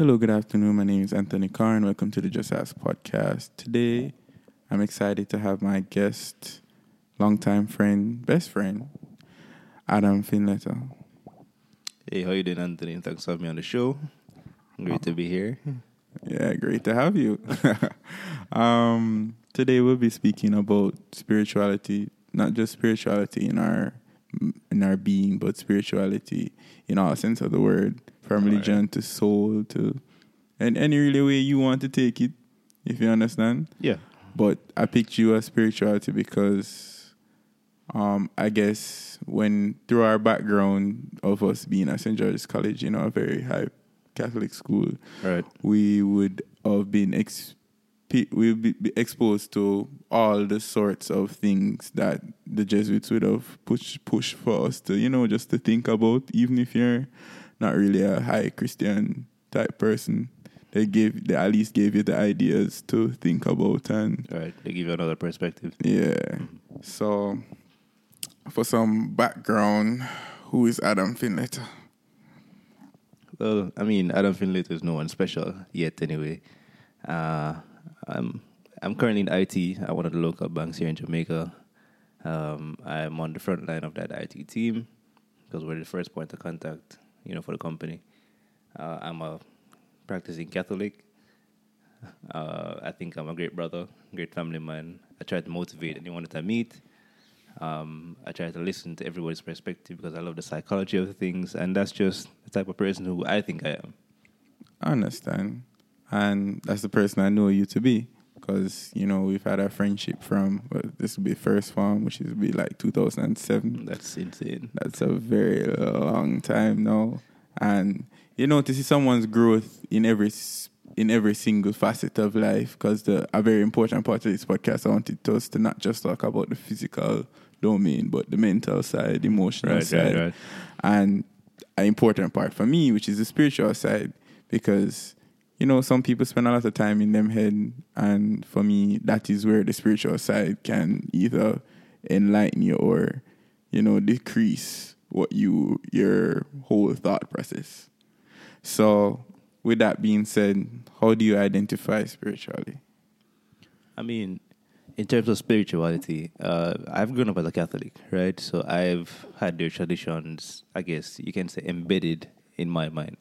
Hello, good afternoon. My name is Anthony Carr, and welcome to the Just Ask podcast. Today, I'm excited to have my guest, longtime friend, best friend, Adam Finletter. Hey, how you doing, Anthony? Thanks for having me on the show. Great to be here. Yeah, great to have you. um, today, we'll be speaking about spirituality, not just spirituality in our in our being, but spirituality in all sense of the word, from religion to soul to and any really way you want to take it, if you understand. Yeah. But I picked you as spirituality because um, I guess when through our background of us being at St. George's College, you know, a very high Catholic school, right. we would have been ex- we'll be exposed to all the sorts of things that the Jesuits would have pushed push for us to, you know, just to think about, even if you're not really a high Christian type person. They gave they at least gave you the ideas to think about and right. They give you another perspective. Yeah. So for some background, who is Adam Finletter? Well, I mean, Adam Finletter is no one special yet, anyway. Uh, I'm I'm currently in IT at one of the local banks here in Jamaica. Um, I'm on the front line of that IT team because we're the first point of contact, you know, for the company. Uh, I'm a practicing Catholic. Uh, I think I'm a great brother, great family man. I try to motivate anyone that I meet. Um, I try to listen to everybody's perspective because I love the psychology of things, and that's just the type of person who I think I am. I understand and that's the person I know you to be. Because you know we've had our friendship from this will be first form, which is be like 2007. That's insane. That's a very long time now, and you know to see someone's growth in every in every single facet of life. Because the a very important part of this podcast, I wanted us to not just talk about the physical domain, but the mental side, emotional right, side, right, right. and an important part for me, which is the spiritual side, because you know, some people spend a lot of time in them head, and for me, that is where the spiritual side can either enlighten you or, you know, decrease what you your whole thought process. So, with that being said, how do you identify spirituality? I mean, in terms of spirituality, uh, I've grown up as a Catholic, right? So I've had their traditions, I guess you can say, embedded in my mind.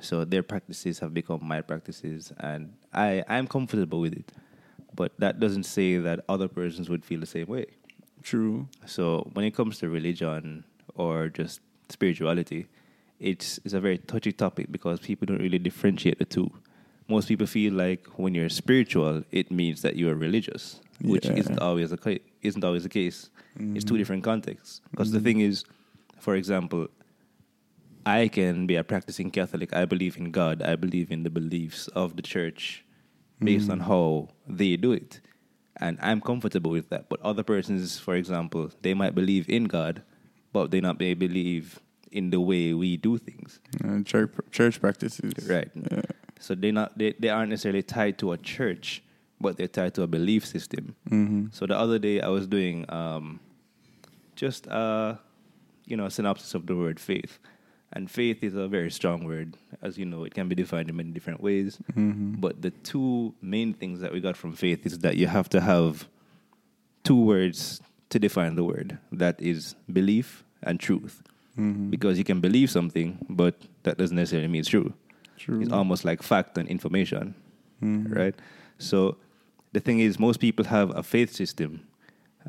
So their practices have become my practices, and I I'm comfortable with it. But that doesn't say that other persons would feel the same way. True. So when it comes to religion or just spirituality, it's it's a very touchy topic because people don't really differentiate the two. Most people feel like when you're spiritual, it means that you are religious, which yeah. isn't always a isn't always the case. Mm-hmm. It's two mm-hmm. different contexts. Because mm-hmm. the thing is, for example, I can be a practicing Catholic. I believe in God. I believe in the beliefs of the church based mm. on how they do it. And I'm comfortable with that. But other persons, for example, they might believe in God, but they not may believe in the way we do things. Uh, church church practices. Right. Yeah. So they not they, they aren't necessarily tied to a church, but they're tied to a belief system. Mm-hmm. So the other day I was doing um, just uh, you know, a synopsis of the word faith. And faith is a very strong word. As you know, it can be defined in many different ways. Mm-hmm. But the two main things that we got from faith is that you have to have two words to define the word that is belief and truth. Mm-hmm. Because you can believe something, but that doesn't necessarily mean it's true. True. It's almost like fact and information, mm-hmm. right? So the thing is, most people have a faith system.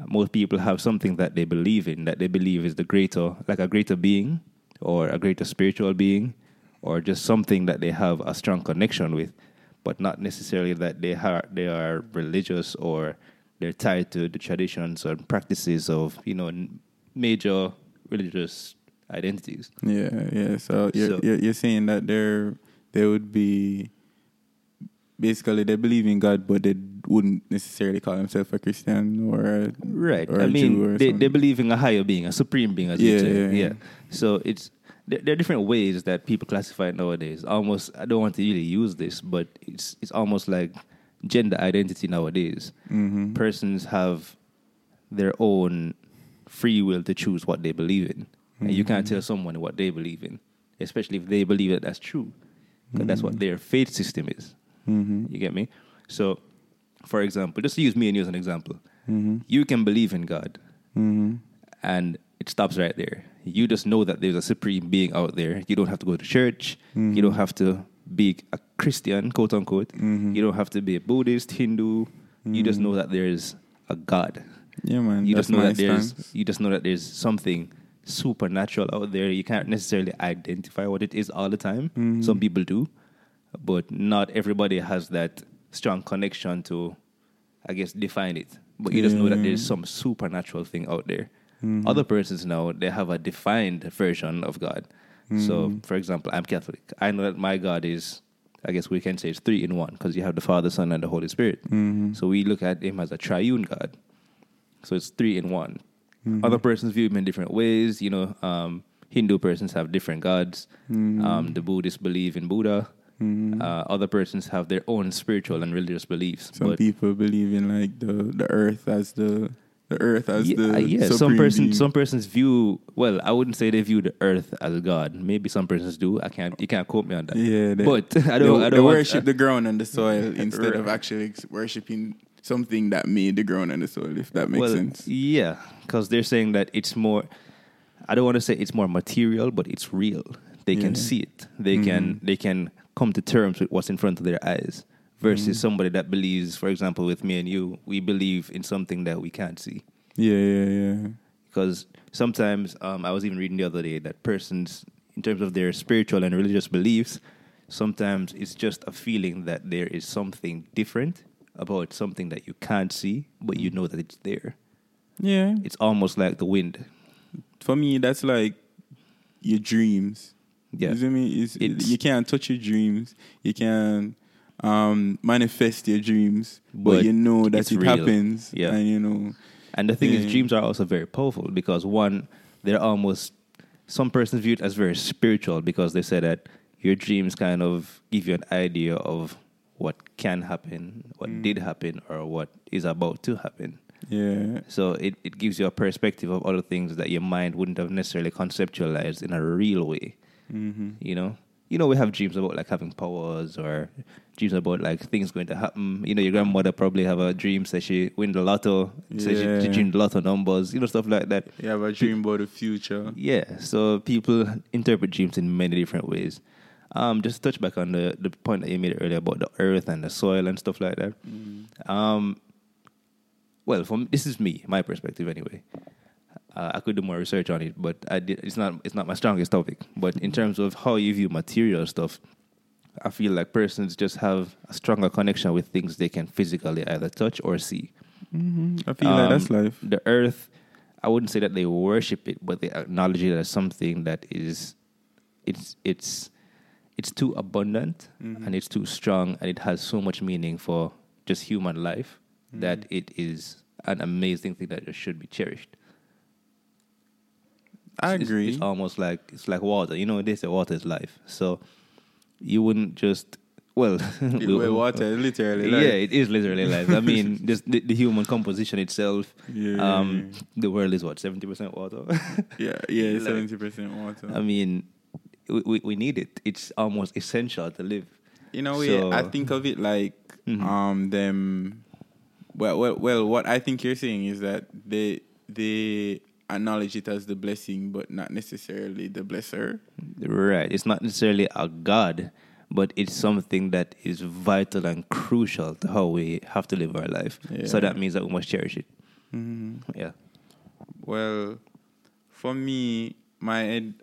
most people have something that they believe in, that they believe is the greater, like a greater being or a greater spiritual being or just something that they have a strong connection with, but not necessarily that they are they are religious or they're tied to the traditions or practices of you know major religious identities. Yeah, yeah. So you're so, you're, you're saying that there there would be basically they believe in God, but they wouldn't necessarily call themselves a Christian or a, right. Or I mean, they, they believe in a higher being, a supreme being, as yeah, you say. Yeah, yeah. yeah. So it's there, there, are different ways that people classify it nowadays. Almost, I don't want to really use this, but it's it's almost like gender identity nowadays. Mm-hmm. Persons have their own free will to choose what they believe in, mm-hmm. and you can't mm-hmm. tell someone what they believe in, especially if they believe that that's true. 'Cause That's what their faith system is. Mm-hmm. You get me? So, for example, just to use me and you as an example, Mm-hmm. you can believe in God, Mm-hmm. and it stops right there. You just know that there's a supreme being out there. You don't have to go to church. You don't have to be a Christian, quote unquote. Mhm. You don't have to be a Buddhist, Hindu. You just know that there's a God. Yeah, man. You just know that there's stance. you just know that there's something supernatural out there. You can't necessarily identify what it is all the time. Mhm. Some people do, but not everybody has that strong connection to, I guess, define it. But you just know that there's some supernatural thing out there. Mhm. Other persons now they have a defined version of God. So, Mhm. for example, I'm Catholic. I know that my God is, I guess we can say, it's three in one because you have the Father, Son, and the Holy Spirit. Mhm. So we look at him as a triune God. So it's three in one. Mhm. Other persons view him in different ways. You know, um, Hindu persons have different gods. Mhm. Um, the Buddhists believe in Buddha. Mhm. Uh, other persons have their own spiritual and religious beliefs. Some people believe in like the the earth as the the earth as yeah, the yeah. Some persons, being. some persons view. Well, I wouldn't say they view the earth as God. Maybe some persons do. I can't. You can't quote me on that. yeah, they, but I don't. they, I don't want- worship the ground and the soil instead of actually worshiping something that made the ground and the soil. If that makes well, sense. Yeah, because they're saying that it's more. I don't want to say it's more material, but it's real. They can see it. They can. Mhm. They can come to terms with what's in front of their eyes. Versus Mhm. somebody that believes, for example, with me and you, we believe in something that we can't see. Yeah, yeah, yeah. Because sometimes um, I was even reading the other day that persons, in terms of their spiritual and religious beliefs, sometimes it's just a feeling that there is something different about something that you can't see, but you know that it's there. Yeah. It's almost like the wind. For me, that's like your dreams. Yeah. You see me? It's, It's- you can't touch your dreams. You can um, manifest your dreams, but, But you know that it real. happens. Yeah. And you know, And the thing is, dreams are also very powerful because one, they're almost some persons view it as very spiritual because they say that your dreams kind of give you an idea of what can happen, what Mm. did happen, or what is about to happen. yeah. So it, it gives you a perspective of other things that your mind wouldn't have necessarily conceptualized in a real way. Mm-hmm. You know, you know, we have dreams about like having powers or dreams about like things going to happen. You know, your grandmother probably have a dream that she win the lotto, say she, she Yeah. dreamed the lotto numbers, you know, stuff like that. You have a dream about the future. Yeah, so people interpret dreams in many different ways. Um, just to touch back on the, the point that you made earlier about the earth and the soil and stuff like that. Um, well, from this is me, my perspective anyway. Uh, I could do more research on it, but I did, it's not it's not my strongest topic. But in terms of how you view material stuff, I feel like persons just have a stronger connection with things they can physically either touch or see. Mm-hmm. I feel like that's Um, life. The earth, I wouldn't say that they worship it, but they acknowledge it as something that is, it's it's it's too abundant Mhm. and it's too strong and it has so much meaning for just human life that it is an amazing thing that just should be cherished. I agree. It's, almost like it's like water. You know, they say water is life. So you wouldn't just well, well, water, literally. yeah, it is literally life. I mean, just the, the human composition itself. yeah, Um, the world is what seventy percent water. yeah, yeah, like- seventy percent water. I mean, we, we we need it. It's almost essential to live. you know So- I think of it like Mhm. um them. Well, well, well. What I think you're saying is that they they acknowledge it as the blessing, but not necessarily the blesser. Right. It's not necessarily a god, but it's something that is vital and crucial to how we have to live our life. So that means that we must cherish it. Mm-hmm. Yeah. Well, for me, my id-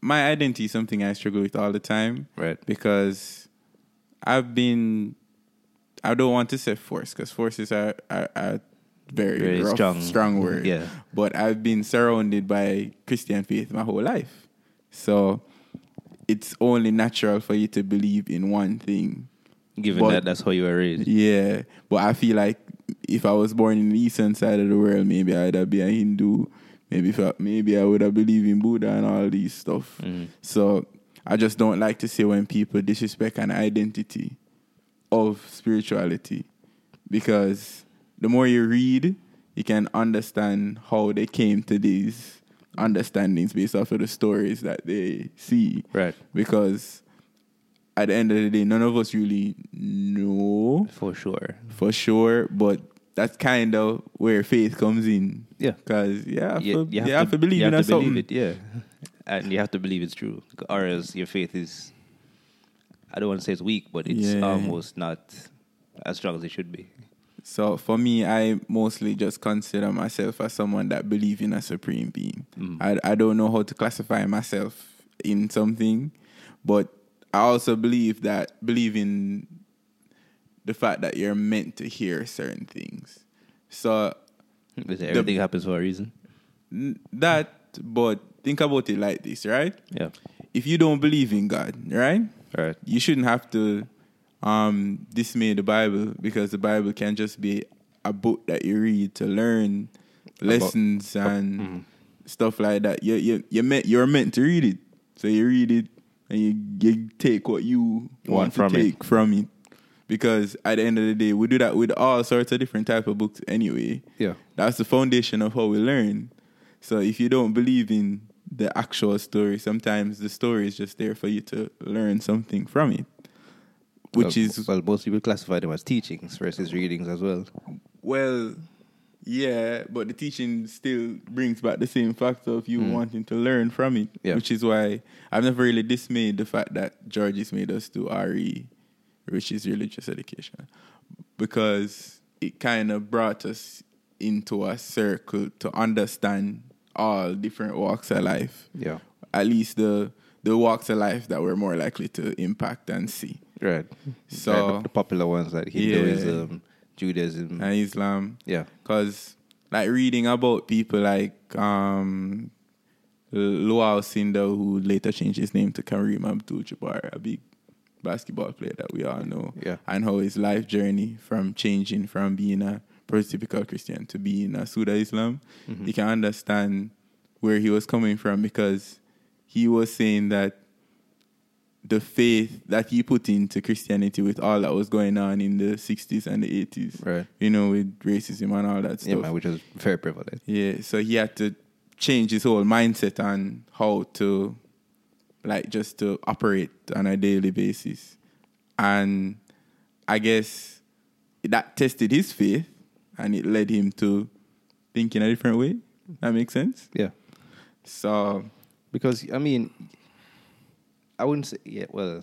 my identity is something I struggle with all the time Right. because I've been. I don't want to say force because forces are are, are very, Very rough, strong. strong word. Yeah. But I've been surrounded by Christian faith my whole life, so it's only natural for you to believe in one thing. Given But- that that's how you were raised. Yeah, but I feel like if I was born in the eastern side of the world, maybe I'd have been a Hindu. Maybe I, maybe I would have believed in Buddha and all these stuff. Mhm. So I just don't like to say when people disrespect an identity of spirituality because the more you read, you can understand how they came to these understandings based off of the stories that they see Right. because at the end of the day, none of us really know For sure. for sure, but that's kind of where faith comes in. Yeah. Because you have, You, to, you you have to believe you in have to something. believe it, yeah. And you have to believe it's true. Or else your faith is, I don't want to say it's weak, but it's Yeah. almost not as strong as it should be. So for me, I mostly just consider myself as someone that believes in a supreme being. Mm. I, I don't know how to classify myself in something, but I also believe that believe in the fact that you're meant to hear certain things. So Everything happens for a reason. that, but think about it like this, right? Yeah. If you don't believe in God, right? Right. you shouldn't have to um, dismay the Bible because the Bible can't just be a book that you read to learn lessons and Mhm. stuff like that. You you you meant you're meant to read it, so you read it and you, you take what you want, from to it. from it. Because at the end of the day, we do that with all sorts of different type of books anyway. Yeah. That's the foundation of how we learn. So if you don't believe in the actual story, sometimes the story is just there for you to learn something from it. Which well, is well, most people classify them as teachings versus readings as well. well, yeah, but the teaching still brings back the same factor of you Mm. wanting to learn from it. Yeah. Which is why I've never really dismayed the fact that George's made us do RE, which is religious education, because it kind of brought us into a circle to understand all different walks of life. Yeah. At least the the walks of life that we're more likely to impact and see. Right. So- Right, the, popular ones like Hinduism, Judaism. And Islam. yeah. Because, like, reading about people like um, Lew Alcindor, who later changed his name to Kareem Abdul Jabbar, a big basketball player that we all know, Yeah. and how his life journey from changing from being a prototypical Christian to being a Suda Islam, Mhm. you can understand where he was coming from because he was saying that the faith that he put into Christianity with all that was going on in the 60s and the 80s, Right. you know, with racism and all that Yeah, stuff. man, which was very prevalent. Yeah, so he had to change his whole mindset on how to, like, just to operate on a daily basis. And I guess that tested his faith and it led him to think in a different way. That makes sense? Yeah. So, Because I mean, I wouldn't say yeah. Well,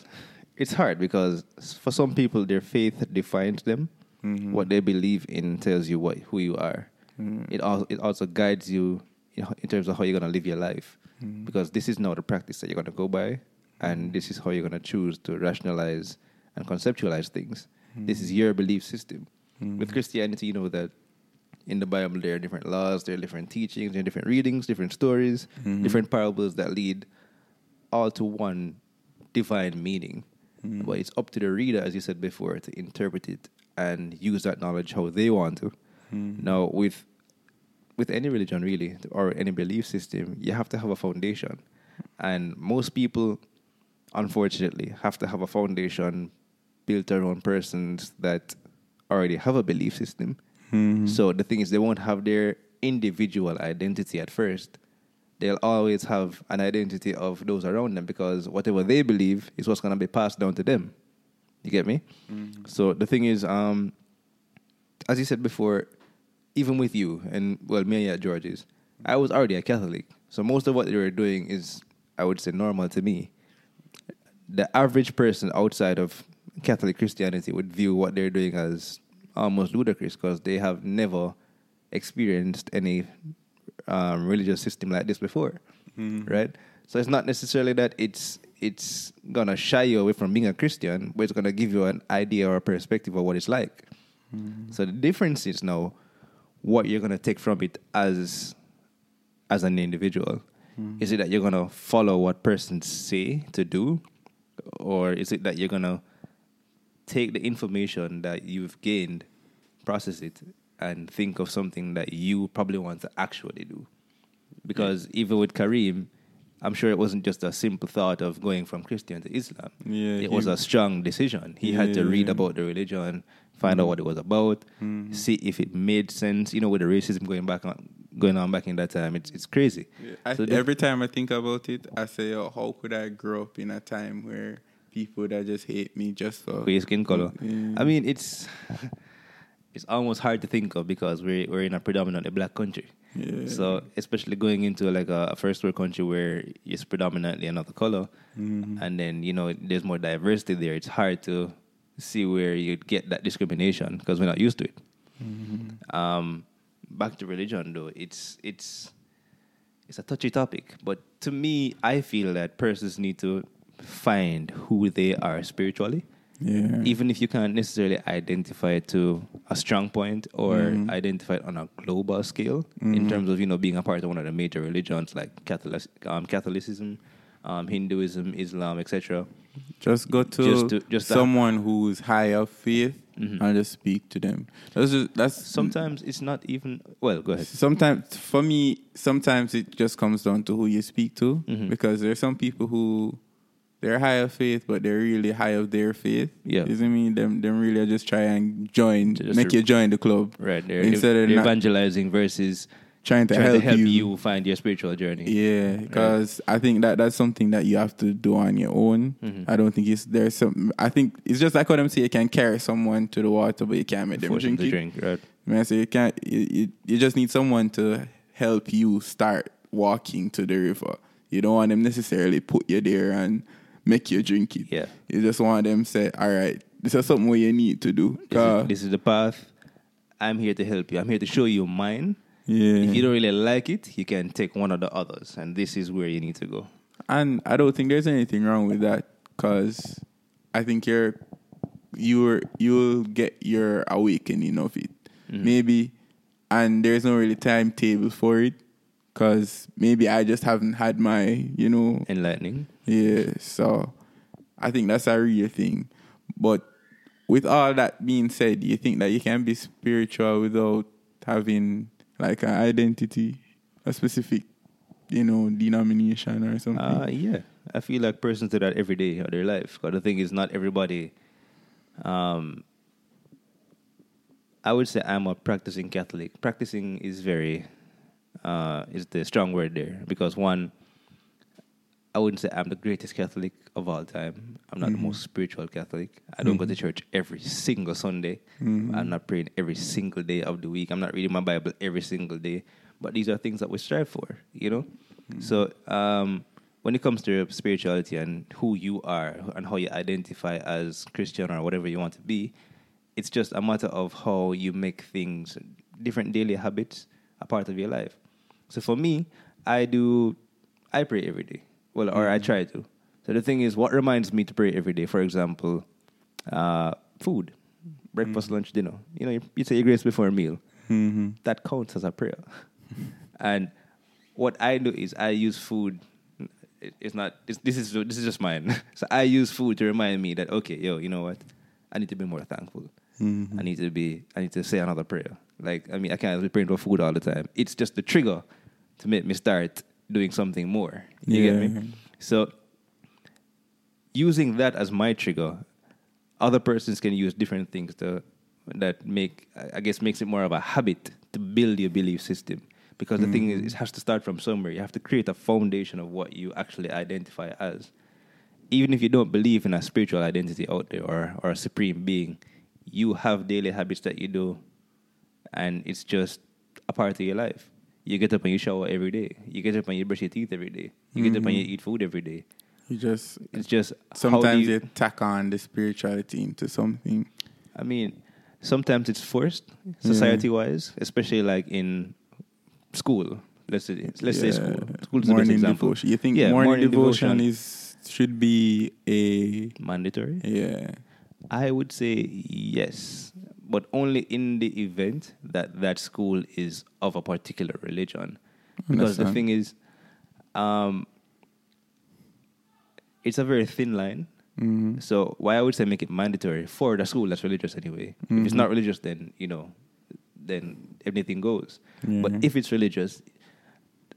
it's hard because for some people, their faith defines them. mhm. What they believe in tells you what who you are. Mhm. It also it also guides you in, terms of how you're gonna live your life. Mhm. Because this is now the practice that you're gonna go by, and this is how you're gonna choose to rationalize and conceptualize things. This is your belief system. With Mhm. Christianity, you know that in the Bible there are different laws, there are different teachings, there are different readings, different stories, Mhm. different parables that lead all to one divine meaning. Mhm. But it's up to the reader, as you said before, to interpret it and use that knowledge how they want to. Mhm. Now, with with any religion really or any belief system, you have to have a foundation, and most people, unfortunately, have to have a foundation built around persons that already have a belief system. Mhm. So the thing is, they won't have their individual identity at first. They'll always have an identity of those around them because whatever they believe is what's going to be passed down to them. You get me? Mhm. So the thing is, um, as you said before, even with you and well, me and you at George's, I was already a Catholic. So most of what they were doing is, I would say, normal to me. The average person outside of Catholic Christianity would view what they're doing as almost ludicrous because they have never experienced any um, religious system like this before Mhm. right? So it's not necessarily that it's it's gonna shy you away from being a Christian, but it's gonna give you an idea or a perspective of what it's like. Mhm. So the difference is now what you're gonna take from it as as an individual. Mhm. Is it that you're gonna follow what persons say to do, or is it that you're gonna take the information that you've gained, process it, and think of something that you probably want to actually do? Because even with Kareem, I'm sure it wasn't just a simple thought of going from Christian to Islam. Yeah, it he- was a strong decision. He had to read Yeah. about the religion, find out what it was about, Mhm. see if it made sense. You know, with the racism going back on, going on back in that time, it's it's crazy. I, So every time I think about it, I say, oh, how could I grow up in a time where people that just hate me just for for your skin color. Yeah. I mean, it's it's almost hard to think of because we're we're in a predominantly black country. Yeah. So especially going into like a, a first world country where it's predominantly another color, Mhm. and then you know there's more diversity there. It's hard to see where you'd get that discrimination because we're not used to it. Mhm. Um, back to religion though, it's it's it's a touchy topic, but to me, I feel that persons need to find who they are spiritually, yeah. even if you can't necessarily identify to a strong point or Mhm. identify on a global scale in Mhm. terms of you know being a part of one of the major religions like Catholic, um, Catholicism, um, Hinduism, Islam, etc. Just go to, Just to- just that- someone who's high of faith Mhm. and just speak to them. That's just, that's Sometimes it's not even well. Go ahead. Sometimes, for me, sometimes it just comes down to who you speak to, Mhm. because there's some people who they're high of faith, but they're really high of their faith. Yeah. you see what I mean? Them, them really just try and join, Just make re- you join the club, Right, they're, Instead of they're evangelizing versus trying to trying help, to help you. you. find your spiritual journey. Yeah, because I think that that's something that you have to do on your own. Mhm. I don't think it's there's some. I think it's just like what I'm saying. You can carry someone to the water, but you can't make them Force them drink to it. drink, right? I mean, I say you can't. You, you, you just need someone to help you start walking to the river. You don't want them necessarily put you there and make you drink it. Yeah. You just want them say, "All right, this is something what you need to do." This is, this is the path. I'm here to help you. I'm here to show you mine. yeah. If you don't really like it, you can take one of the others, and this is where you need to go. And I don't think there's anything wrong with that because I think you're you're you'll get your awakening of it. Mhm. Maybe and there's no really timetable for it because maybe I just haven't had my you know Enlightening. Yeah. So I think that's a real thing. But with all that being said, you think that you can be spiritual without having like an identity, a specific you know denomination or something? Uh, yeah, I feel like persons do that every day of their life. Because the thing is, not everybody. Um, I would say I'm a practicing Catholic. Practicing is very, uh, is the strong word there because one, I wouldn't say I'm the greatest Catholic of all time. I'm not Mhm. the most spiritual Catholic. I don't go to Mhm. church every single Sunday. Mhm. I'm not praying every single day of the week. I'm not reading my Bible every single day. But these are things that we strive for, you know? So um, when it comes to spirituality and who you are and how you identify as Christian or whatever you want to be, it's just a matter of how you make things, different daily habits, a part of your life. So for me, I do, I pray every day. Well, or I try to. So the thing is, what reminds me to pray every day? For example, uh, food, breakfast, lunch, dinner. You know, you, you say your grace before a meal Mhm. that counts as a prayer. and what I do is I use food. it- It's not. It's, this is this is just mine. so I use food to remind me that okay, yo, you know what? I need to be more thankful. Mhm. I need to be. I need to say another prayer. Like I mean, I can't be praying for food all the time. It's just the trigger to make me start doing something more. You get me? So using that as my trigger, other persons can use different things to that make I guess makes it more of a habit to build your belief system. Because the thing is, it mm. has to start from somewhere. You have to create a foundation of what you actually identify as. Even if you don't believe in a spiritual identity out there or, or a supreme being, you have daily habits that you do, and it's just a part of your life. You get up and you shower every day. You get up and you brush your teeth every day. You get up and you mm-hmm. eat food every day. You just It's just sometimes you- you tack on the spirituality into something. I mean, sometimes it's forced society wise, mm-hmm. especially like in school. Let's say let's say school. School's the best morning example. devotion. You think Yeah, morning, morning devotion, devotion. is should be a Mandatory. yeah. I would say yes, but only in the event that that school is of a particular religion. Because the thing is, um, it's a very thin line. Mhm. So why I would say make it mandatory for the school that's religious anyway. If it's Mhm. not religious, then you know, then anything goes. Yeah. But if it's religious,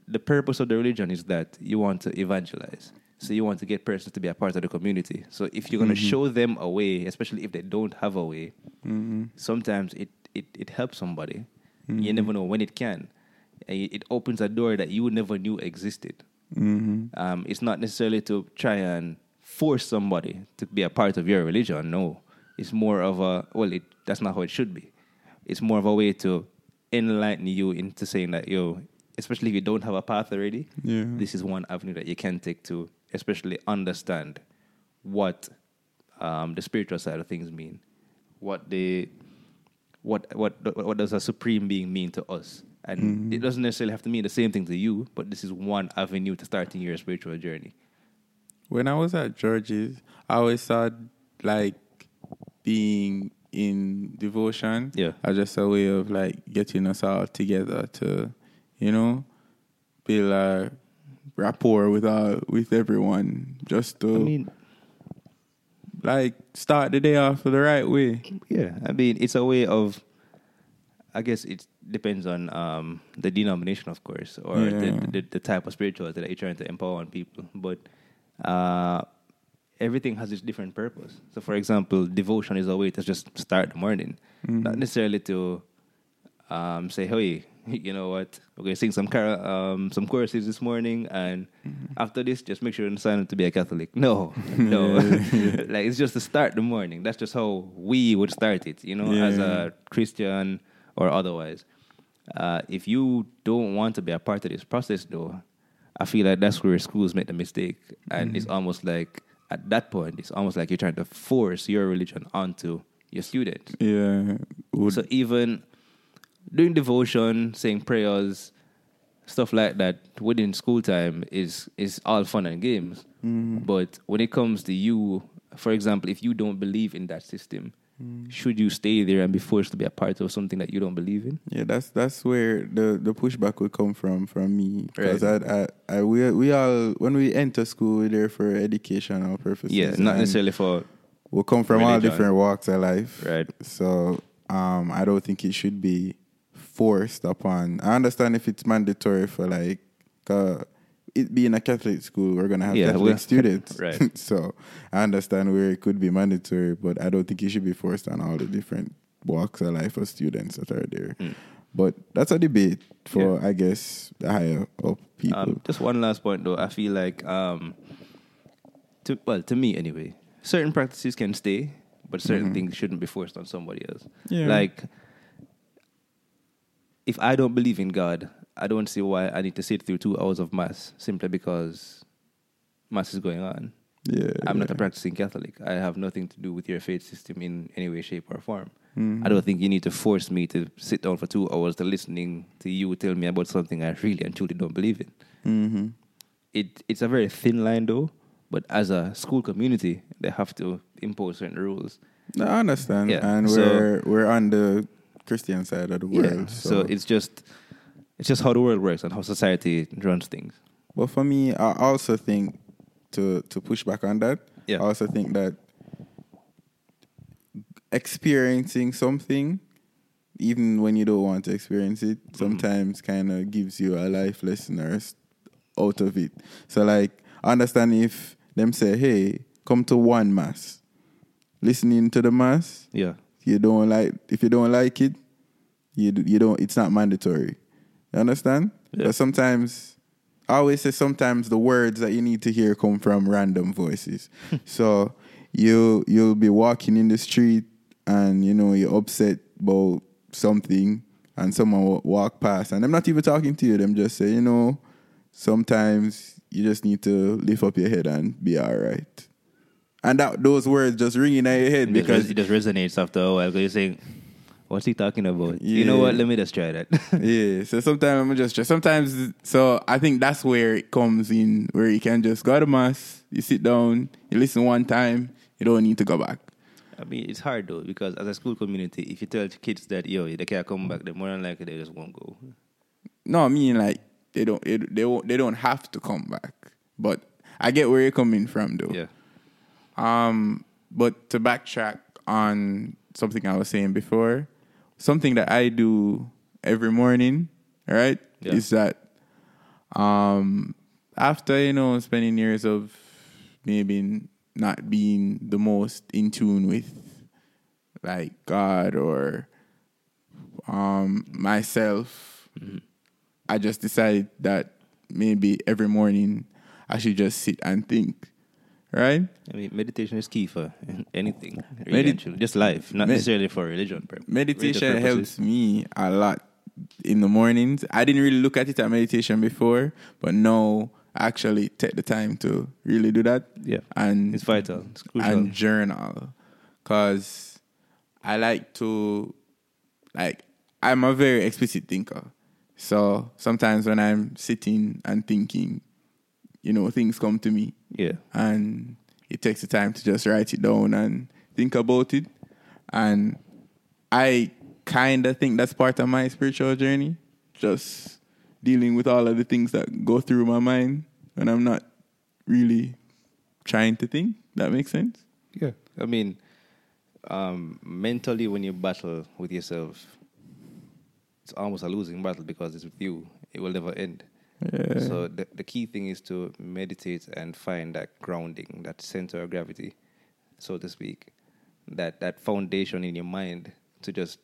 the purpose of the religion is that you want to evangelize. So you want to get persons to be a part of the community. So if you're going to Mhm. show them a way, especially if they don't have a way, Mhm. sometimes it, it, it helps somebody. You Mhm. never know when it can. It opens a door that you never knew existed. Mhm. Um, it's not necessarily to try and force somebody to be a part of your religion. No, it's more of a well, it, that's not how it should be. It's more of a way to enlighten you into saying that yo, especially if you don't have a path already, Yeah. this is one avenue that you can take to especially understand what um, the spiritual side of things mean, what the what what what does a supreme being mean to us, and it doesn't necessarily have to mean the same thing to you, but this is one avenue to starting your spiritual journey. When I was at George's, I always thought like being in devotion Yeah. as just a way of like getting us all together to, you know, build a rapport with all with everyone. Just to I mean, like start the day off the right way. yeah, I mean, it's a way of. I guess it depends on um, the denomination, of course, or Yeah. the, the the type of spirituality that you're trying to empower on people. But uh, everything has its different purpose. So, for example, devotion is a way to just start the morning, not necessarily to um, say, "Hey, you know what? We're going to sing some car- um, some choruses this morning, and after this, just make sure and sign up to be a Catholic." No, no, like it's just to start the morning. That's just how we would start it, you know, as a Christian or otherwise. Uh, if you don't want to be a part of this process, though, I feel like that's where schools make the mistake, and it's almost like at that point, it's almost like you're trying to force your religion onto your students. Yeah. Would, So even doing devotion, saying prayers, stuff like that within school time is is all fun and games. But when it comes to you, for example, if you don't believe in that system, should you stay there and be forced to be a part of something that you don't believe in? Yeah, that's that's where the, the pushback would come from from me because Right. I, I I we we all when we enter school we're there for educational purposes. Yeah, not necessarily for We come from all different walks of life, Right. So um, I don't think it should be forced upon. I understand if it's mandatory for like uh, it being a Catholic school, we're gonna have Yeah, Catholic students, right. so I understand where it could be mandatory, but I don't think it should be forced on all the different walks of life of students that are there. Mm. But that's a debate for, I guess, the higher up people. Um, just one last point though. I feel like, um, to well, to me anyway, certain practices can stay, but certain things shouldn't be forced on somebody else. Yeah. Like, if I don't believe in God, I don't see why I need to sit through two hours of mass simply because mass is going on. yeah, I'm not a practicing Catholic. I have nothing to do with your faith system in any way, shape, or form. Mhm. I don't think you need to force me to sit down for two hours to listening to you tell me about something I really and truly don't believe in. Mhm. It it's a very thin line though, but as a school community, they have to impose certain rules. No, I understand, Yeah, and so- we're we're on the Christian side of the world. So, it's just it's just how the world works and how society runs things. But for me, I also think to to push back on that. Yeah. I also think that experiencing something, even when you don't want to experience it, Mm-hmm. sometimes kind of gives you a life lesson or out of it. So like, understand if them say, "Hey, come to one mass," listening to the mass, Yeah. You don't like if you don't like it you you don't it's not mandatory. You understand? Yeah. but sometimes i always say sometimes the words that you need to hear come from random voices. So you you'll be walking in the street and you know you're upset about something and someone will walk past. And i'm not even talking to you them just say you know sometimes you just need to lift up your head and be all right and that those words just ringing in your head It because it just resonates after a while because you're saying, "What's he talking about?" You know what? Let me just try that. yeah. So sometimes I'm just sometimes so I think that's where it comes in where you can just go to mass, you sit down, you listen one time, you don't need to go back. I mean, it's hard though because as a school community, if you tell kids that yo they can't come back, then more than likely they just won't go. No, I mean like they don't it, they won't, they don't have to come back. But I get where you're coming from though. Yeah. Um, but to backtrack on something I was saying before, something that I do every morning, right, Yeah. is that um, after you know spending years of maybe not being the most in tune with like God or um, myself, I just decided that maybe every morning I should just sit and think, right? I mean, meditation is key for anything, really, Medi- just life, not Med- necessarily for religion. pur- Meditation helps me a lot in the mornings. I didn't really look at it as meditation before, but now I actually take the time to really do that Yeah, and it's vital. It's crucial. and journal because I like to like I'm a very explicit thinker. So sometimes when I'm sitting and thinking, you know, things come to me yeah, and it takes the time to just write it down and think about it. And I kind of think that's part of my spiritual journey, just dealing with all of the things that go through my mind when I'm not really trying to think. That makes sense? yeah. I mean, um, mentally, when you battle with yourself, it's almost a losing battle because it's with you. It will never end. Yeah. So the the key thing is to meditate and find that grounding, that center of gravity, so to speak, that that foundation in your mind to just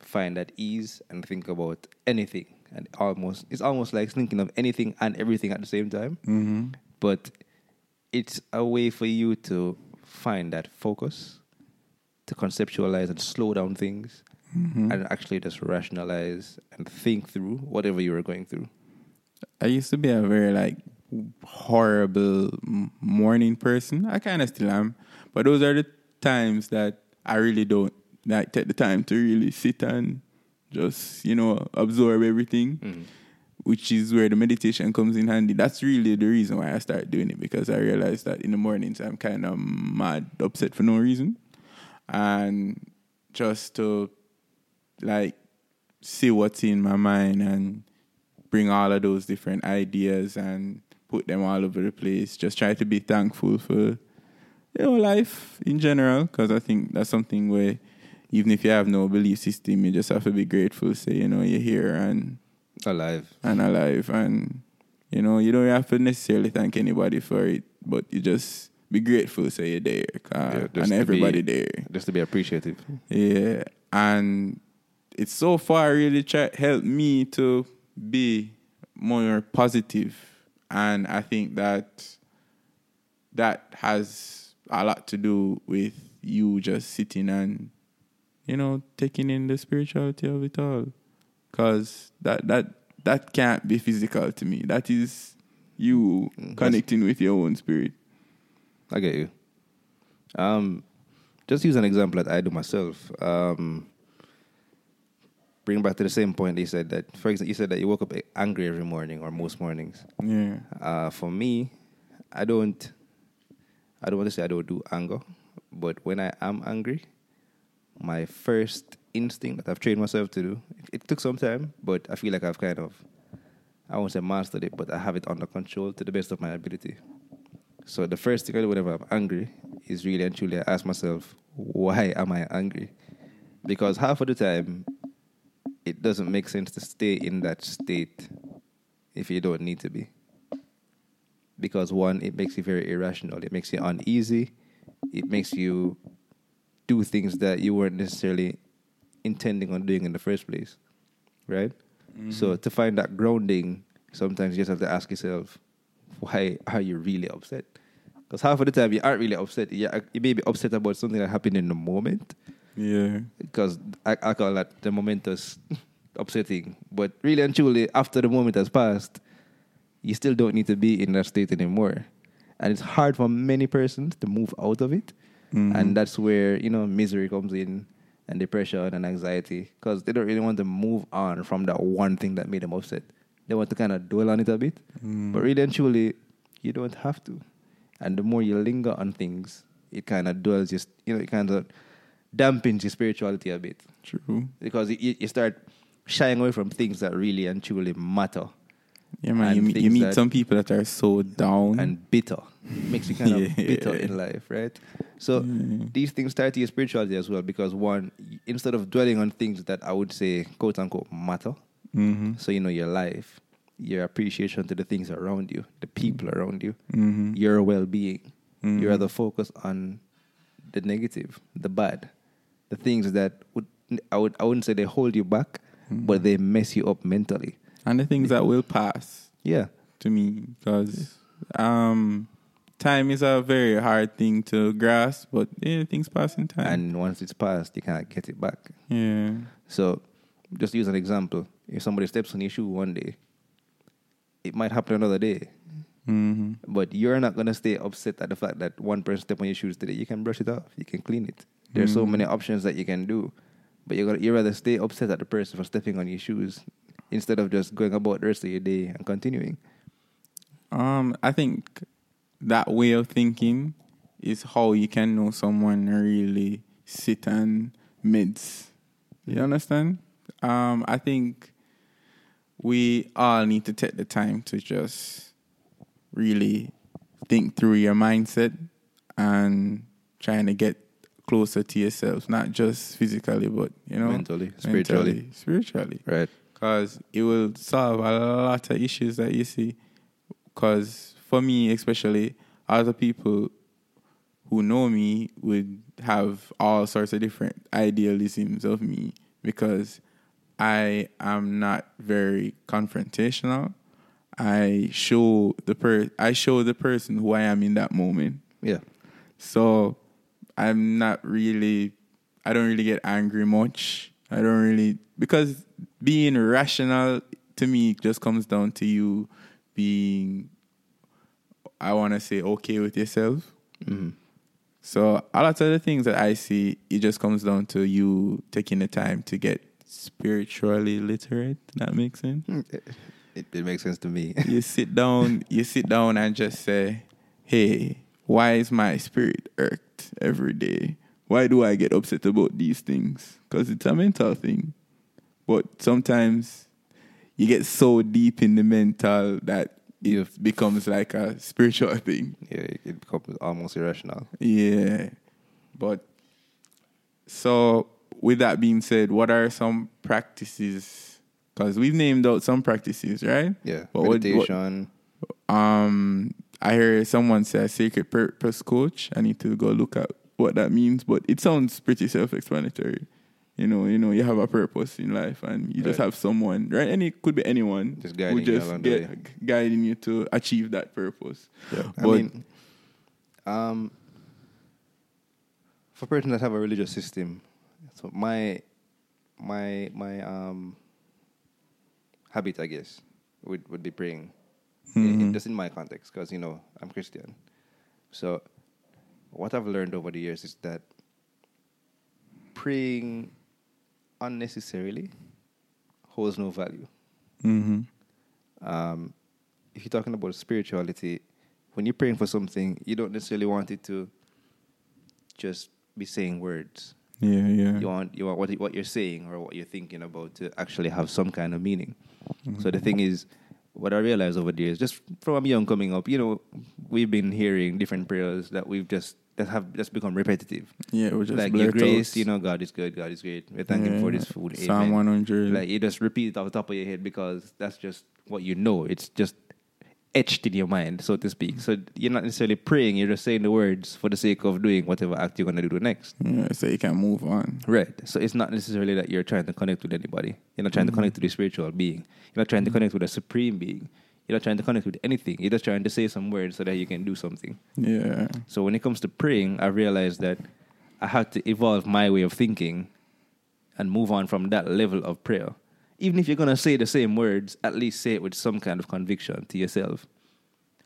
find that ease and think about anything. And almost it's almost like thinking of anything and everything at the same time. hmm But it's a way for you to find that focus, to conceptualize and slow down things, hmm and actually just rationalize and think through whatever you are going through. I used to be a very like horrible morning person. I kind of still am, but those are the times that I really don't like take the time to really sit and just you know absorb everything, Mm. which is where the meditation comes in handy. That's really the reason why I started doing it because I realized that in the mornings I'm kind of mad, upset for no reason, and just to like see what's in my mind and bring all of those different ideas and put them all over the place. Just try to be thankful for you know life in general because I think that's something where even if you have no belief system, you just have to be grateful. Say you know you're here and Alive. and alive and you know you don't have to necessarily thank anybody for it, but you just be grateful. Say you're there Yeah, and everybody be- there. Just to be appreciative. Yeah, and it's so far really try, helped me to be more positive, and I think that that has a lot to do with you just sitting and you know taking in the spirituality of it all, because that that that can't be physical to me. That is you Mm, connecting with your own spirit. I get you. Um, just use an example that I do myself. Um, bring back to the same point. They said that, for example, you said that you woke up angry every morning or most mornings. Yeah. Uh, for me, I don't. I don't want to say I don't do anger, but when I am angry, my first instinct that I've trained myself to do. It, it took some time, but I feel like I've kind of, I won't say mastered it, but I have it under control to the best of my ability. So the first thing I do whenever I'm angry is really and truly I ask myself, why am I angry? Because half of the time, it doesn't make sense to stay in that state if you don't need to be. Because one, it makes you very irrational. It makes you uneasy. It makes you do things that you weren't necessarily intending on doing in the first place. Right? So mm-hmm. to find that grounding, sometimes you just have to ask yourself, why are you really upset? Because half of the time you aren't really upset. You, you may be upset about something that happened in the moment. Yeah. Because I, I call that the momentous upsetting. But really and truly, after the moment has passed, you still don't need to be in that state anymore. And it's hard for many persons to move out of it. Mhm. And that's where, you know, misery comes in and depression and anxiety because they don't really want to move on from that one thing that made them upset. They want to kind of dwell on it a bit. Mm. But really and truly, you don't have to. And the more you linger on things, it kind of dwells just, you know, it kind of dampens your spirituality a bit True. because you, you start shying away from things that really and truly matter Yeah, man. You, meet- you meet some people that are so down. and bitter. makes you kind of Yeah. bitter in life, right? So Mm. these things tie to your spirituality as well because one, instead of dwelling on things that I would say quote unquote matter, hmm so you know your life, your appreciation to the things around you, the people around you, hmm your well-being, Mhm. you rather focus on the negative, the bad, the things that would I would I wouldn't say they hold you back, but they mess you up mentally. And the things that will pass Yeah, to me because um, time is a very hard thing to grasp, but yeah, things pass in time. And once it's passed, you can't get it back. yeah. So, just use an example. If somebody steps on your shoe one day, it might happen another day. hmm But you're not gonna stay upset at the fact that one person stepped on your shoes today. You can brush it off. You can clean it. There's so Mhm. many options that you can do. But you're gonna you rather stay upset at the person for stepping on your shoes instead of just going about the rest of your day and continuing. Um, I think that way of thinking is how you can know someone really sit and meds. You understand? Um, I think we all need to take the time to just really think through your mindset and trying to get closer to yourself, not just physically, but you know, Mentally, spiritually. mentally, spiritually Right. because it will solve a lot of issues that you see. Because for me, especially, other people who know me would have all sorts of different idealisms of me because I am not very confrontational. I show the per I show the person who I am in that moment. Yeah. So I'm not really, I don't really get angry much. I don't really, because being rational to me just comes down to you being, I want to say, okay with yourself. hmm So a lot of the things that I see, it just comes down to you taking the time to get spiritually literate. That makes sense. It, it makes sense to me. you sit down, you sit down and just say, "Hey, why is my spirit every day? Why do I get upset about these things? Because it's a mental thing. But sometimes you get so deep in the mental that it becomes like a spiritual thing. yeah, it becomes almost irrational. Yeah. But so with that being said, what are some practices? Because we've named out some practices, right? Yeah. But what- what- Meditation. Um, I hear someone say sacred purpose coach. I need to go look at what that means, but it sounds pretty self-explanatory. You know, you know, you have a purpose in life, and you just have someone, right? And it could be anyone Just who guiding you just along get- guiding you to achieve that purpose. Yeah. I But- mean, um, for persons that have a religious system, so my my my um habit, I guess, would would be praying. In- in- just in my context, because you know I'm Christian. So, what I've learned over the years is that praying unnecessarily holds no value. Mm-hmm. um, if you're talking about spirituality, when you're praying for something, you don't necessarily want it to just be saying words. Yeah, yeah. You want you want what what you're saying or what you're thinking about to actually have some kind of meaning. So the thing is, what I realized over the years, just from young coming up, you know, we've been hearing different prayers that we've just that have just become repetitive. Yeah, we're just like your grace, you know, God is good, God is great. We thank Him for this food. Psalm 100. Like you just repeat it off the top of your head because that's just what you know. It's just etched in your mind, so to speak. So you're not necessarily praying, you're just saying the words for the sake of doing whatever act you're gonna do next. yeah, so you can move on. Right. So it's not necessarily that you're trying to connect with anybody. You're not trying to Mhm. connect with the spiritual being. You're not trying to connect with a supreme being. You're not trying to connect with anything. You're just trying to say some words so that you can do something. Yeah. So when it comes to praying, I realized that I had to evolve my way of thinking and move on from that level of prayer. Even if you're going to say the same words, at least say it with some kind of conviction to yourself.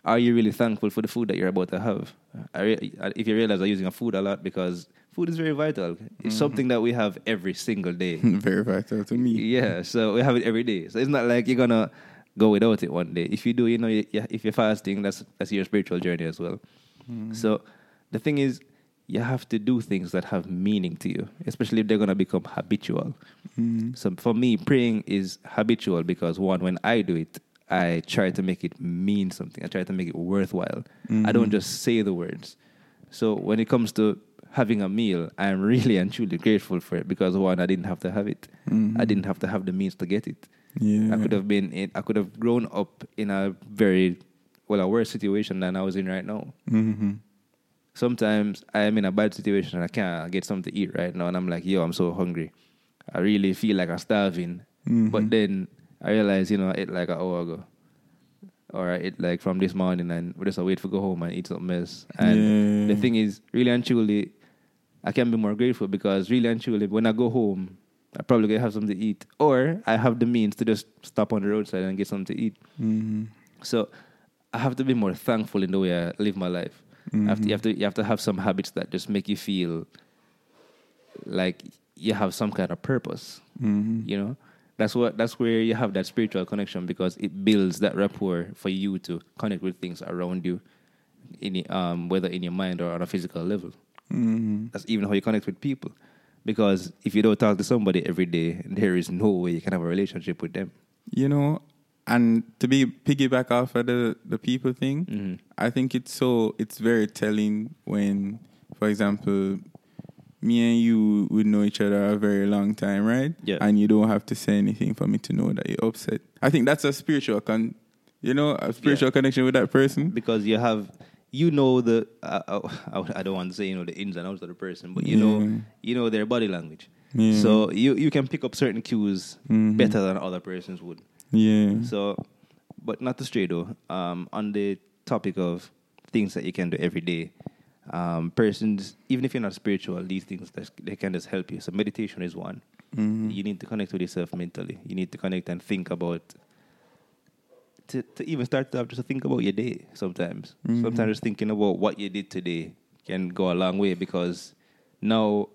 Are you really thankful for the food that you're about to have? Re- if you realize I'm using a food a lot because food is very vital. It's Mhm. something that we have every single day. Very vital to me. Yeah, so we have it every day. So it's not like you're gonna go without it one day. If you do, you know, if you're fasting, that's that's your spiritual journey as well. Mm-hmm. So the thing is, you have to do things that have meaning to you, especially if they're gonna become habitual. Mhm. So for me, praying is habitual because one, when I do it, I try to make it mean something. I try to make it worthwhile. I don't Mhm. just say the words. So when it comes to having a meal, I'm really and truly grateful for it because one, I didn't have to have it. I Mhm. didn't have to have the means to get it. Yeah. I could have been in, I could have grown up in a very well a worse situation than I was in right now. Mm-hmm. Sometimes I am in a bad situation and I can't get something to eat right now, and I'm like, yo, I'm so hungry. I really feel like I'm starving. Mhm. But then I realized, you know, I ate like an hour ago. or it like from this morning and we just wait for go home and eat something else. And Yeah. the thing is, really and truly, I can't be more grateful because really and truly, when I go home, I probably gonna have something to eat, or I have the means to just stop on the roadside and get something to eat. Mhm. So I have to be more thankful in the way I live my life. I have to, you have to you have to have some habits that just make you feel like you have some kind of purpose. Mhm. You know, that's what that's where you have that spiritual connection because it builds that rapport for you to connect with things around you, in um, whether in your mind or on a physical level. Mhm. That's even how you connect with people. Because if you don't talk to somebody every day, there is no way you can have a relationship with them. You know, and to be piggyback off of the the people thing, Mhm. I think it's so it's very telling when, for example, me and you would know each other a very long time, right? Yeah. And you don't have to say anything for me to know that you're upset. I think that's a spiritual con, you know, a spiritual connection with that person. because you have you know the uh, uh, I don't want to say you know the ins and outs of the person, but you Yeah. know you know their body language. Yeah. So you you can pick up certain cues Mhm. better than other persons would. Yeah. So, but not to stray though. Um, on the topic of things that you can do every day, um, persons even if you're not spiritual, these things that they can just help you. So meditation is one. Mhm. You need to connect with yourself mentally. You need to connect and think about. To, to even start to just think about your day sometimes. Mhm. Sometimes just thinking about what you did today can go a long way because now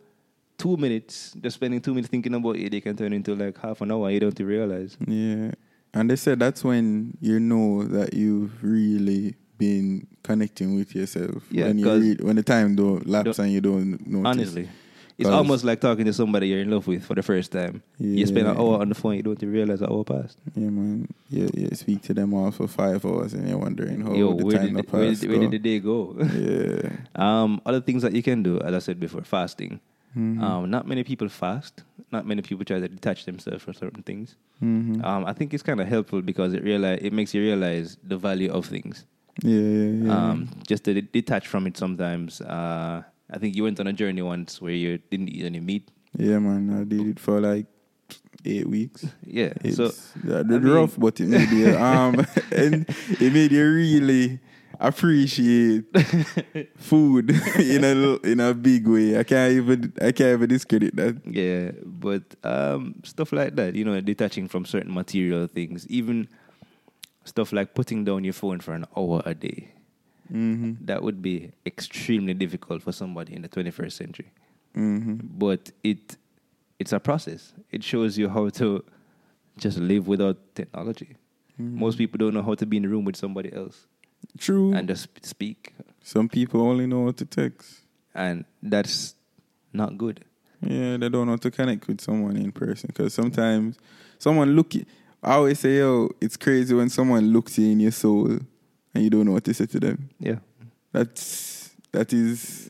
two minutes, just spending two minutes thinking about your day can turn into like half an hour. You don't realize. Yeah. And they said that's when you know that you've really been connecting with yourself. Yeah, when you read, when the time don't lapse Don't- and you don't. Honestly. it's almost like talking to somebody you're in love with for the first time. You spend an hour on the phone, you don't even realize an hour passed. Yeah, man. You, you speak to them all for five hours and you're wondering how Yo, the where time did, where, passed. did, where did the day go? yeah. um, other things that you can do, as I said before, fasting. Mhm. Um, not many people fast. Not many people try to detach themselves from certain things. Mhm. Um, I think it's kind of helpful because it realize it makes you realize the value of things. yeah, yeah, yeah. Um, just to de- detach from it sometimes. Uh, I think you went on a journey once where you didn't eat any meat. yeah, man. I did it for like eight weeks. Yeah. It's so yeah, I the mean- rough, but it made you um and it made you really appreciate food in a in a big way. I can't even I can't even discredit that. Yeah, but um, stuff like that, you know, detaching from certain material things, even stuff like putting down your phone for an hour a day, Mm-hmm. that would be extremely difficult for somebody in the 21st century. Mm-hmm. But it it's a process. It shows you how to just live without technology. Mm-hmm. Most people don't know how to be in a room with somebody else True. and just speak, Some people only know how to text. and that's not good. Yeah, they don't know how to connect with someone in person because sometimes someone look. I always say, yo, it's crazy when someone looks you in your soul and you don't know what to say to them. Yeah. That's that is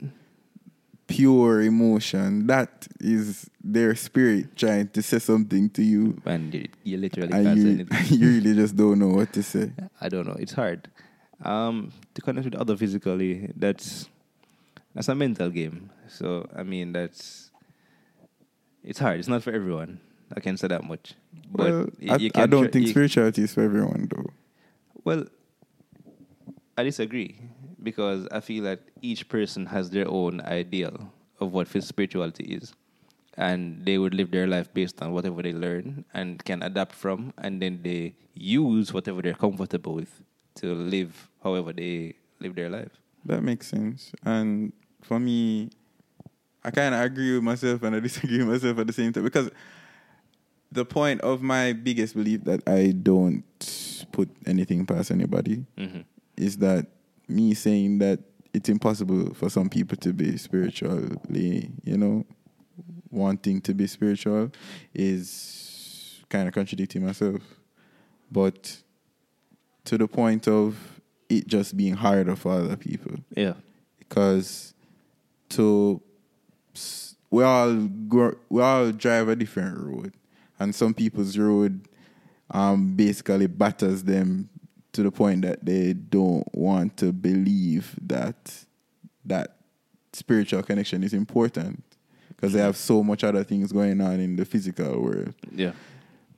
pure emotion. That is their spirit trying to say something to you, And you, you literally can't and say you, anything. you really just don't know what to say. I don't know. It's hard. Um, to connect with other physically, that's that's a mental game. So I mean, that's it's hard. It's not for everyone. I can say that much. But well, I, I don't try- think spirituality is for everyone, though. Well, I disagree because I feel that each person has their own ideal of what spirituality is. And they would live their life based on whatever they learn and can adapt from, and then they use whatever they're comfortable with to live however they live their life. That makes sense. And for me, I kind of agree with myself and I disagree with myself at the same time because the point of my biggest belief that I don't put anything past anybody hmm is that me saying that it's impossible for some people to be spiritually, you know, wanting to be spiritual is kind of contradicting myself. But to the point of it just being harder for other people Yeah. because to we all go, we all drive a different road, and some people's road um basically batters them to the point that they don't want to believe that that spiritual connection is important because they have so much other things going on in the physical world. Yeah.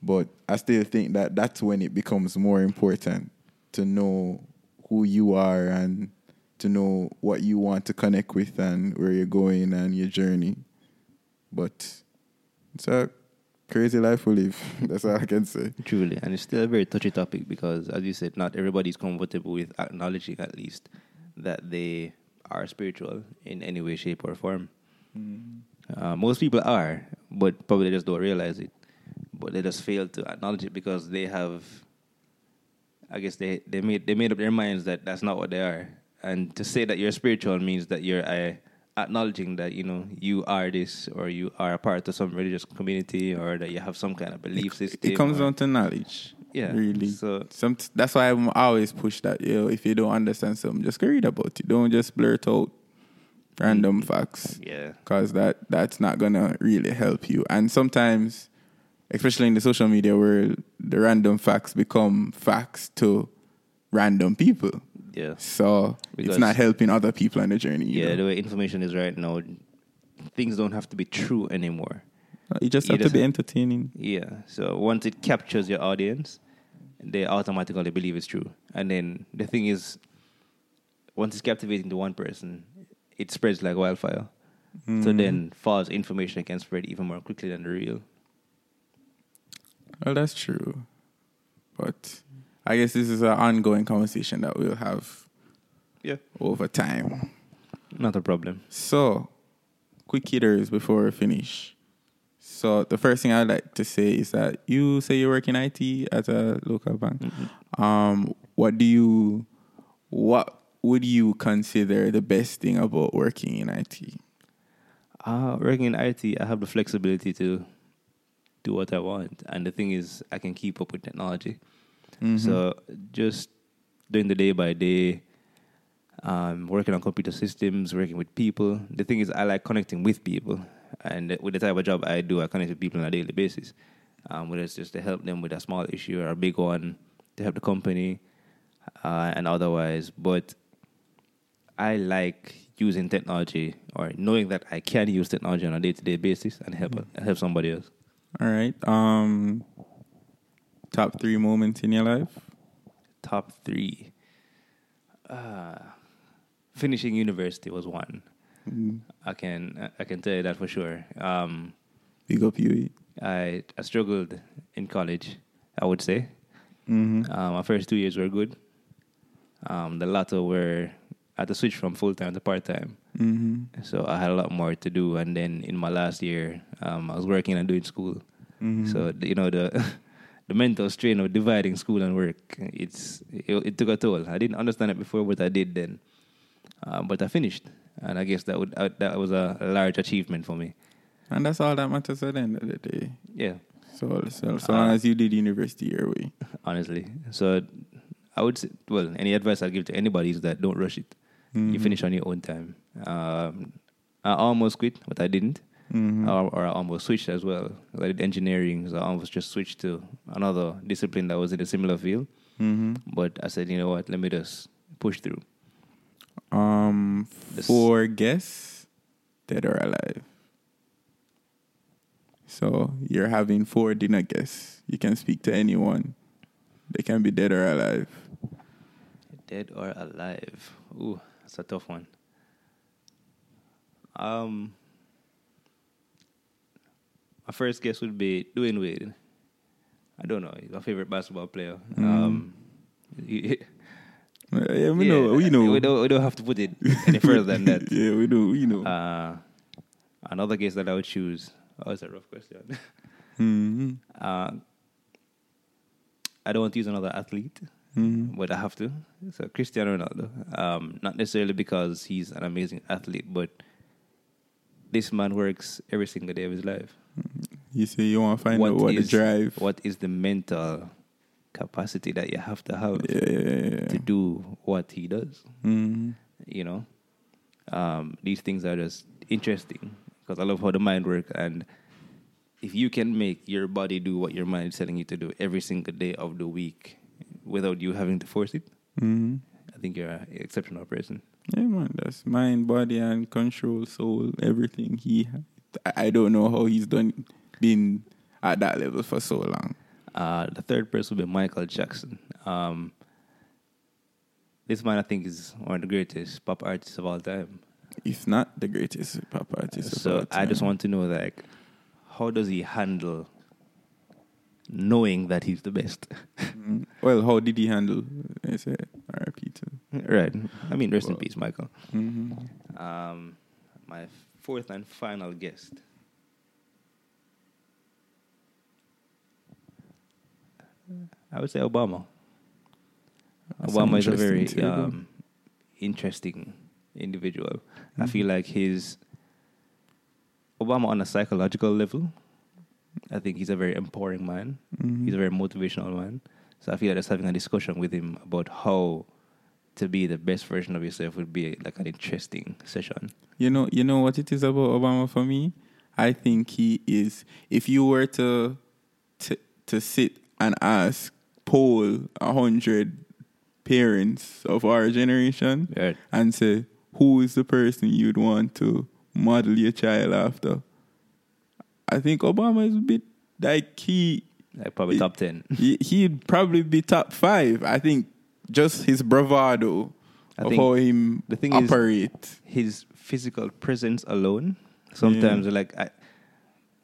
But I still think that that's when it becomes more important to know who you are and to know what you want to connect with and where you're going and your journey. But it's a crazy life we live. That's all I can say. Truly, and it's still a very touchy topic because, as you said, not everybody's comfortable with acknowledging, at least, that they are spiritual in any way, shape, or form. Uh, most people are, but probably just don't realize it. But they just fail to acknowledge it because they have, I guess they they made they made up their minds that that's not what they are. And to say that you're spiritual means that you're uh, acknowledging that you know you are this or you are a part of some religious community or that you have some kind of belief system. It comes or- down to knowledge. Yeah, Really. so- some that's why I'm always push that, you know, if you don't understand something, just go read about it. Don't just blurt out random facts. yeah, Cause that that's not gonna really help you. And sometimes, especially in the social media world, the random facts become facts to random people. yeah. So Because- it's not helping other people on the journey. Yeah, either. the way information is right now, things don't have to be true anymore. you just you have to just- be entertaining. Yeah. So once it captures your audience, they automatically believe it's true. And then the thing is, once it's captivating to one person, it spreads like wildfire. So hmm. then false information can spread even more quickly than the real. Well, that's true. But I guess this is an ongoing conversation that we'll have Yeah. over time. Not a problem. So, quick hitters before we finish. So, the first thing I'd like to say is that you say you work in IT at a local bank. Um, what do you, what would you consider the best thing about working in IT? Uh, working in IT, I have the flexibility to do what I want. And the thing is, I can keep up with technology. So just doing the day by day, um, working on computer systems, working with people. The thing is, I like connecting with people, and with the type of job I do, I connect with people on a daily basis. Um, whether it's just to help them with a small issue or a big one, to help the company, uh, and otherwise. But I like using technology or knowing that I can use technology on a day to day basis and help help somebody else. All right. Um, top three moments in your life? top three. Uh, finishing university was one. I can I can tell you that for sure. Um, Big up you. I I struggled in college. I would say Mm-hmm. uh, my first two years were good. Um, the latter were I had to switch from full time to part time, Mm-hmm. so I had a lot more to do. And then in my last year, um, I was working and doing school. Mm-hmm. So you know the the mental strain of dividing school and work it's it, it took a toll. I didn't understand it before, but I did then. Um, but I finished, and I guess that would uh, that was a, large achievement for me. And that's all that matters at the end of the day. Yeah, So, so, so long Uh, as you did university your way. honestly. So I would say, well, any advice I'd give to anybody is that don't rush it. You Mhm. finish on your own time. Um, I almost quit, but I didn't. Mhm. Or, or I almost switched as well. I did engineering, so I almost just switched to another discipline that was in a similar field. Mhm. But I said, you know what? Let me just push through. Um, four guests, dead or alive. So you're having four dinner guests. You can speak to anyone. They can be dead or alive. Dead or alive? Ooh, that's a tough one. Um, my first guess would be Dwyane Wade. I don't know. He's my favorite basketball player. Um, he- Yeah, we yeah, know. We know. We don't, we don't have to put it any further than that. yeah, we know. We know. Uh, another guess that I would choose. Oh, it's a rough question. hmm uh, I don't want to use another athlete. Hmm but I have to. So Cristiano Ronaldo, um, not necessarily because he's an amazing athlete, but this man works every single day of his life. You say you want to find What out what is- the drive. What is the mental capacity that you have to have Yeah, yeah, yeah. to do what he does? Mhm. You know, um, these things are just interesting because I love how the mind works, and if you can make your body do what your mind is telling you to do every single day of the week without you having to force it, Mhm. I think you're an exceptional person. Yeah, man. That's mind, body, and control, soul, everything. He, I I don't know how he's done, been at that level for so long. Uh, the third person would be Michael Jackson. Um, this man I think is one of the greatest pop artists of all time. If not the greatest pop artist. of So I just want to know like how does he handle knowing that he's the best? Mm. Well, how did he handle? I said RIP to. right. I mean rest in peace, Michael. hmm Um my fourth and final guest. I would say Obama. That's Obama is a very um, interesting individual. I Mhm. feel like his Obama on a psychological level. I think he's a very empowering man. Mhm. He's a very motivational man. So I feel like just having a discussion with him about how to be the best version of yourself would be like an interesting session. You know, you know what it is about Obama for me. I think he is. If you were to to to sit and ask, poll a hundred parents of our generation, and say who is the person you'd want to model your child after, I think Obama is a bit like he Like probably He- top ten. he, he'd probably be top five. I think just his bravado I of think how him the thing is- His physical presence alone. Sometimes like I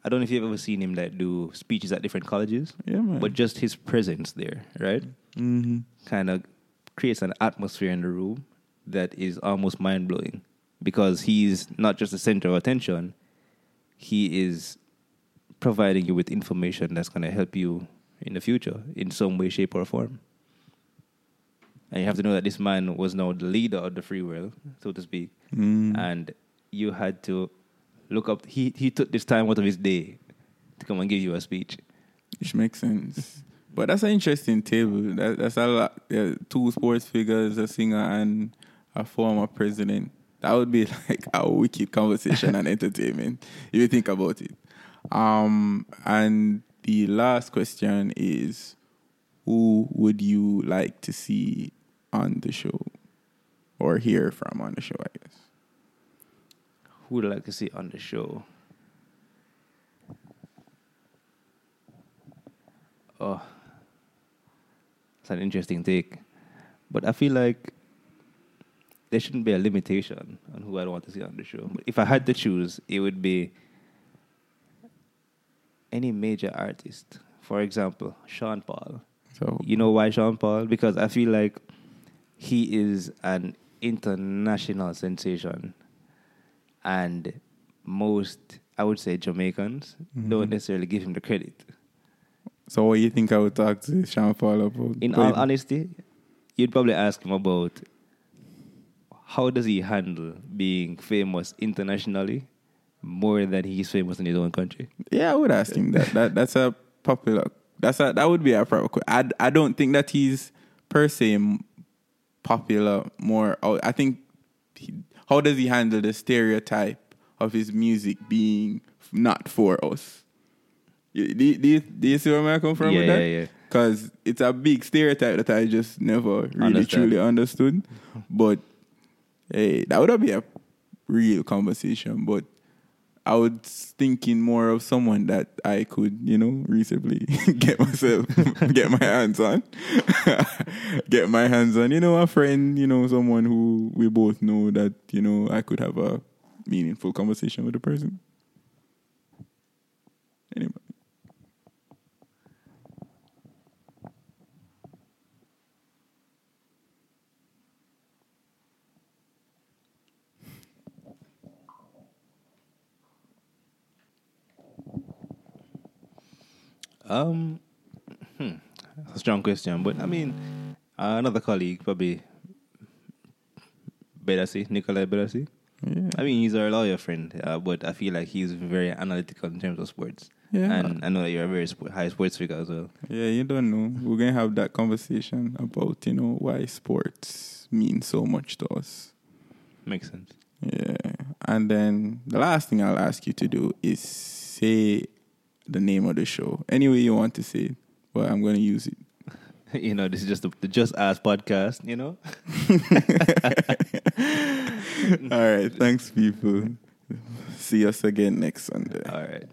I don't know if you've ever seen him like do speeches at different colleges. yeah, man. But just his presence there, right? hmm kind of creates an atmosphere in the room that is almost mind blowing because he's not just the center of attention, he is providing you with information that's going to help you in the future in some way, shape, or form. And you have to know that this man was now the leader of the free world, so to speak, Mm. and you had to look up. He he took this time out of his day to come and give you a speech. Which makes sense. But that's an interesting table. That, that's a lot. Yeah, two sports figures, a singer, and a former president. That would be like a wicked conversation and entertainment if you think about it. Um, and the last question is, who would you like to see on the show or hear from on the show? I guess. Who would I like to see on the show? Oh, it's an interesting take. But I feel like there shouldn't be a limitation on who I'd want to see on the show. But if I had to choose, it would be any major artist. For example, Sean Paul. So You know why Sean Paul? Because I feel like he is an international sensation. And most, I would say, Jamaicans don't Mhm. necessarily give him the credit. So what do you think I would talk to Sean Paul about? In all honesty, you'd probably ask him about how does he handle being famous internationally more than he's famous in his own country. Yeah, I would ask him that. That that's a popular. That's a that would be a proper. I I don't think that he's per se popular. More, oh, I think. He, how does he handle the stereotype of his music being not for us? Do, you- do, you, do you see where I come from yeah, with that? yeah, yeah. Because it's a big stereotype that I just never really Understand. truly understood. But hey, that would be a real conversation. But I was thinking more of someone that I could, you know, reasonably get myself, get my hands on, get my hands on. You know, a friend, you know, someone who we both know that, you know, I could have a meaningful conversation with the person. Anyway. Um, hmm, that's a strong question, but I mean, uh, another colleague, probably Bedasi, Nikolai Bedasi. Yeah. I mean, he's our lawyer friend, uh, but I feel like he's very analytical in terms of sports. Yeah. And I know that you're a very sp- high sports figure as well. Yeah, you don't know. We're gonna have that conversation about, you know, why sports mean so much to us. Makes sense. Yeah. And then the last thing I'll ask you to do is say the name of the show. Any way you want to say it, but I'm gonna use it. you know, this is just the, the Just Ask podcast, you know? All right, thanks people. See us again next Sunday. All right.